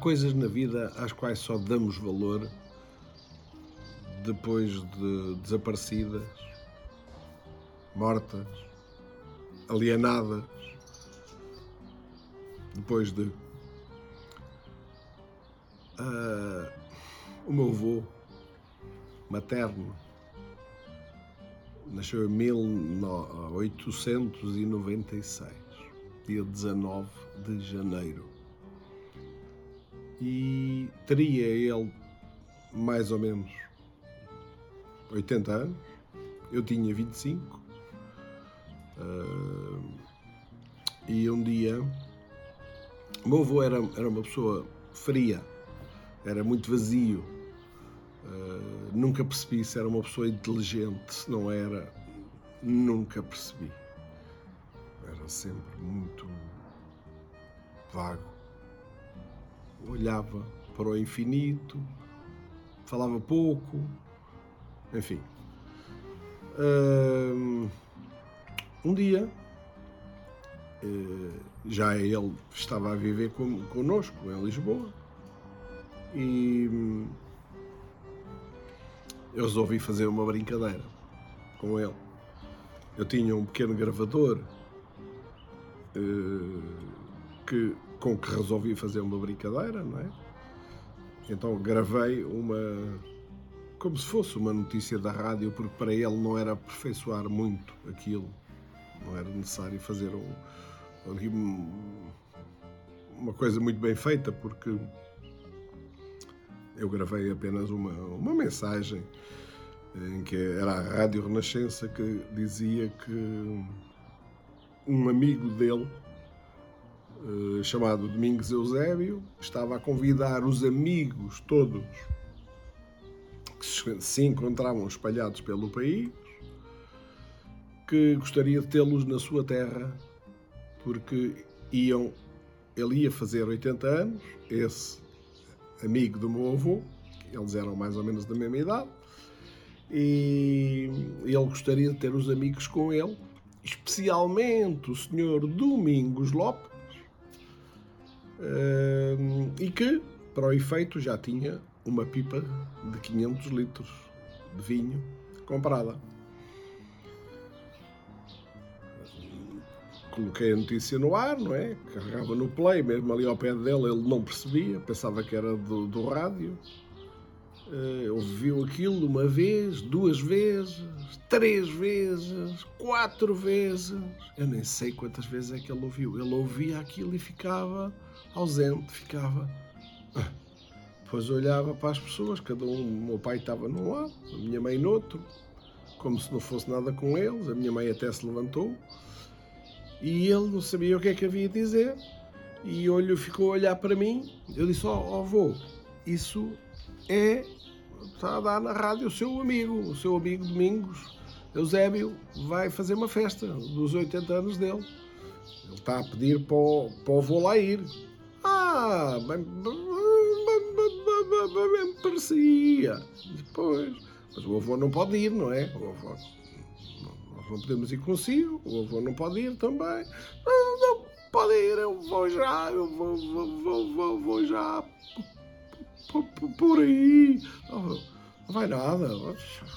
coisas na vida às quais só damos valor depois de desaparecidas, mortas, alienadas, depois de. Uh, o meu avô materno nasceu em 1896, dia 19 de janeiro. E teria ele mais ou menos 80 anos, eu tinha 25. Uh, e um dia, o meu avô era, era uma pessoa fria, era muito vazio. Uh, nunca percebi se era uma pessoa inteligente, se não era, nunca percebi. Era sempre muito vago. Olhava para o infinito, falava pouco, enfim. Um dia, eh, já ele estava a viver connosco em Lisboa e hum, eu resolvi fazer uma brincadeira com ele. Eu tinha um pequeno gravador eh, que, com que resolvi fazer uma brincadeira, não é? Então gravei uma, como se fosse uma notícia da rádio, porque para ele não era aperfeiçoar muito aquilo, não era necessário fazer um, uma coisa muito bem feita, porque eu gravei apenas uma, uma mensagem em que era a Rádio Renascença que dizia que um amigo dele, eh, chamado Domingos Eusébio, estava a convidar os amigos todos que se encontravam espalhados pelo país, que gostaria de tê-los na sua terra, porque iam, ele ia fazer 80 anos, esse amigo do meu avô, eles eram mais ou menos da mesma idade, e ele gostaria de ter os amigos com ele, especialmente o senhor Domingos Lopes, eh, e que, para o efeito, já tinha uma pipa de 500 litros de vinho comprada. Coloquei a notícia no ar, não é? Carregava no play, mesmo ali ao pé dele, ele não percebia, pensava que era do, do rádio. Uh, ouviu aquilo uma vez, duas vezes, três vezes, quatro vezes. Eu nem sei quantas vezes é que ele ouviu. Ele ouvia aquilo e ficava ausente, ficava. Ah, depois olhava para as pessoas, cada um, o meu pai estava num lado, a minha mãe no outro, como se não fosse nada com eles. A minha mãe até se levantou e ele não sabia o que é que havia de dizer. E olho ficou a olhar para mim. Eu disse: Ó oh, avô, isso é. Está a dar na rádio o seu amigo, o seu amigo Domingos, Eusébio, vai fazer uma festa dos 80 anos dele. Ele está a pedir para o, para o avô lá ir. Ah, bem, parecia. Depois, mas o avô não pode ir, não é? O avô, nós não podemos ir consigo, o avô não pode ir também. Não, não pode ir, eu vou já, eu vou, vou, vou, vou, vou já por aí. Não, não vai nada.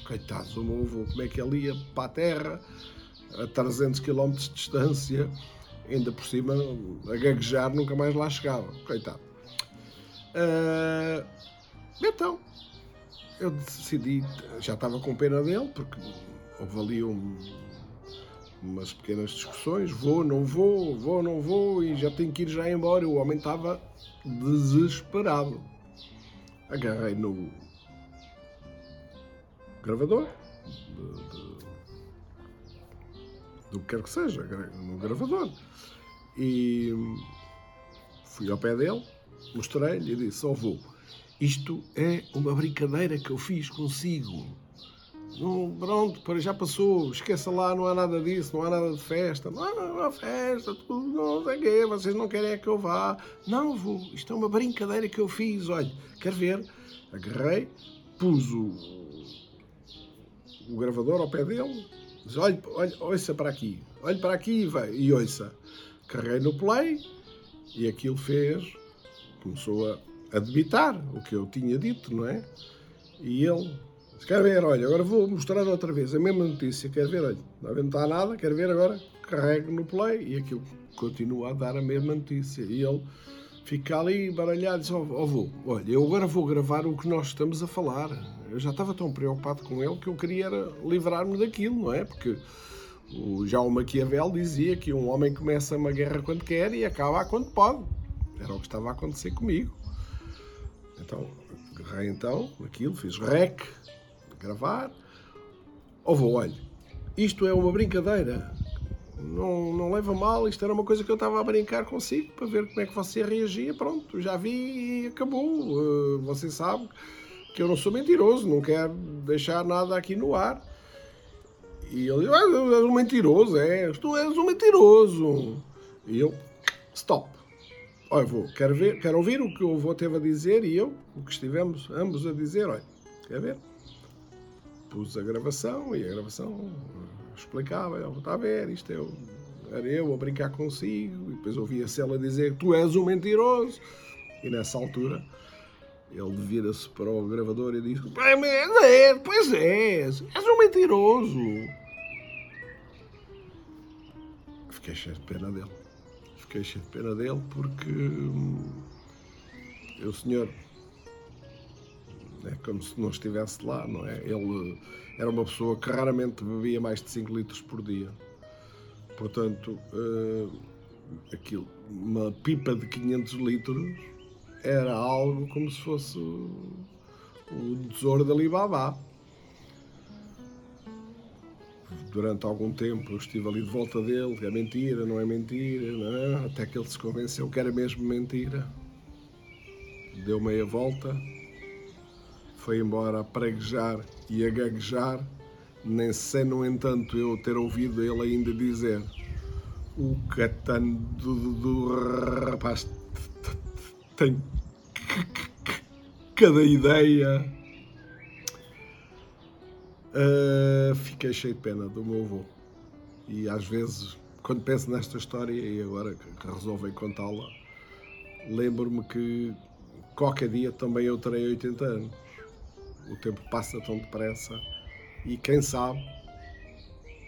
Coitado do meu avô, como é que ele ia para a terra a 300 km de distância, ainda por cima, a gaguejar, nunca mais lá chegava. Coitado. Uh, então, eu decidi, já estava com pena dele, porque houve ali um, umas pequenas discussões, vou, não vou, vou, não vou, e já tenho que ir já embora. O homem estava desesperado. Agarrei no gravador, de, de, do que quer que seja, no gravador, e fui ao pé dele, mostrei-lhe e disse: Ó oh, vou, isto é uma brincadeira que eu fiz consigo. Não, pronto, já passou, esqueça lá, não há nada disso, não há nada de festa. Não há uma festa, tudo, não sei o quê, vocês não querem é que eu vá. Não, vou, isto é uma brincadeira que eu fiz. Olha, quer ver? Agarrei, pus o, o gravador ao pé dele, diz, olha, olha, ouça para aqui, olhe para aqui e vai, e ouça. Carreguei no play e aquilo fez, começou a a debitar o que eu tinha dito, não é? E ele Quer ver, olha, agora vou mostrar outra vez a mesma notícia. Quer ver, olha, não está nada, quer ver agora? Carrego no play e aquilo continua a dar a mesma notícia. E ele fica ali baralhado e diz: oh, oh, olha, eu agora vou gravar o que nós estamos a falar. Eu já estava tão preocupado com ele que eu queria livrar-me daquilo, não é? Porque o Jaume Maquiavel dizia que um homem começa uma guerra quando quer e acaba quando pode. Era o que estava a acontecer comigo. Então, agarrei então aquilo, fiz rec, gravar. Ou vou, olha, isto é uma brincadeira. Não, não leva mal, isto era uma coisa que eu estava a brincar consigo para ver como é que você reagia. Pronto, já vi e acabou. Uh, você sabe que eu não sou mentiroso, não quero deixar nada aqui no ar. E ele disse, ah, és um mentiroso, é, tu és um mentiroso. E eu, stop. Olha, vou, quero, ver, quero ouvir o que o avô teve a dizer e eu, o que estivemos ambos a dizer, olha, quer ver? pus a gravação e a gravação explicava, ele está a ver, isto é, era eu a brincar consigo, e depois ouvia-se ela dizer tu és um mentiroso, e nessa altura ele vira-se para o gravador e diz é, pois és, és um mentiroso. Fiquei cheio de pena dele. Fiquei cheio de pena dele porque hum, o senhor é como se não estivesse lá, não é? Ele era uma pessoa que raramente bebia mais de 5 litros por dia. Portanto, uh, aquilo, uma pipa de 500 litros era algo como se fosse o, tesouro de Alibaba. Durante algum tempo eu estive ali de volta dele, é mentira, não é mentira, não é? até que ele se convenceu que era mesmo mentira. Deu meia volta, foi embora a preguejar e a gaguejar, nem sei, no entanto, eu ter ouvido ele ainda dizer o catano do, do rapaz tem cada ideia. Uh, fiquei cheio de pena do meu avô. E às vezes, quando penso nesta história e agora que resolvem contá-la, lembro-me que qualquer dia também eu terei 80 anos o tempo passa tão depressa e quem sabe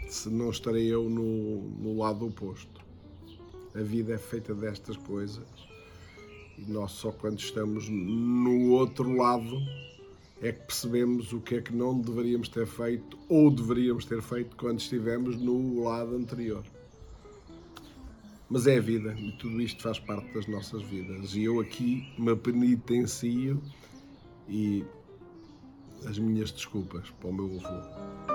se não estarei eu no, no lado oposto. A vida é feita destas coisas e nós só quando estamos no outro lado é que percebemos o que é que não deveríamos ter feito ou deveríamos ter feito quando estivemos no lado anterior. Mas é a vida e tudo isto faz parte das nossas vidas. E eu aqui me penitencio e as minhas desculpas para o meu avô.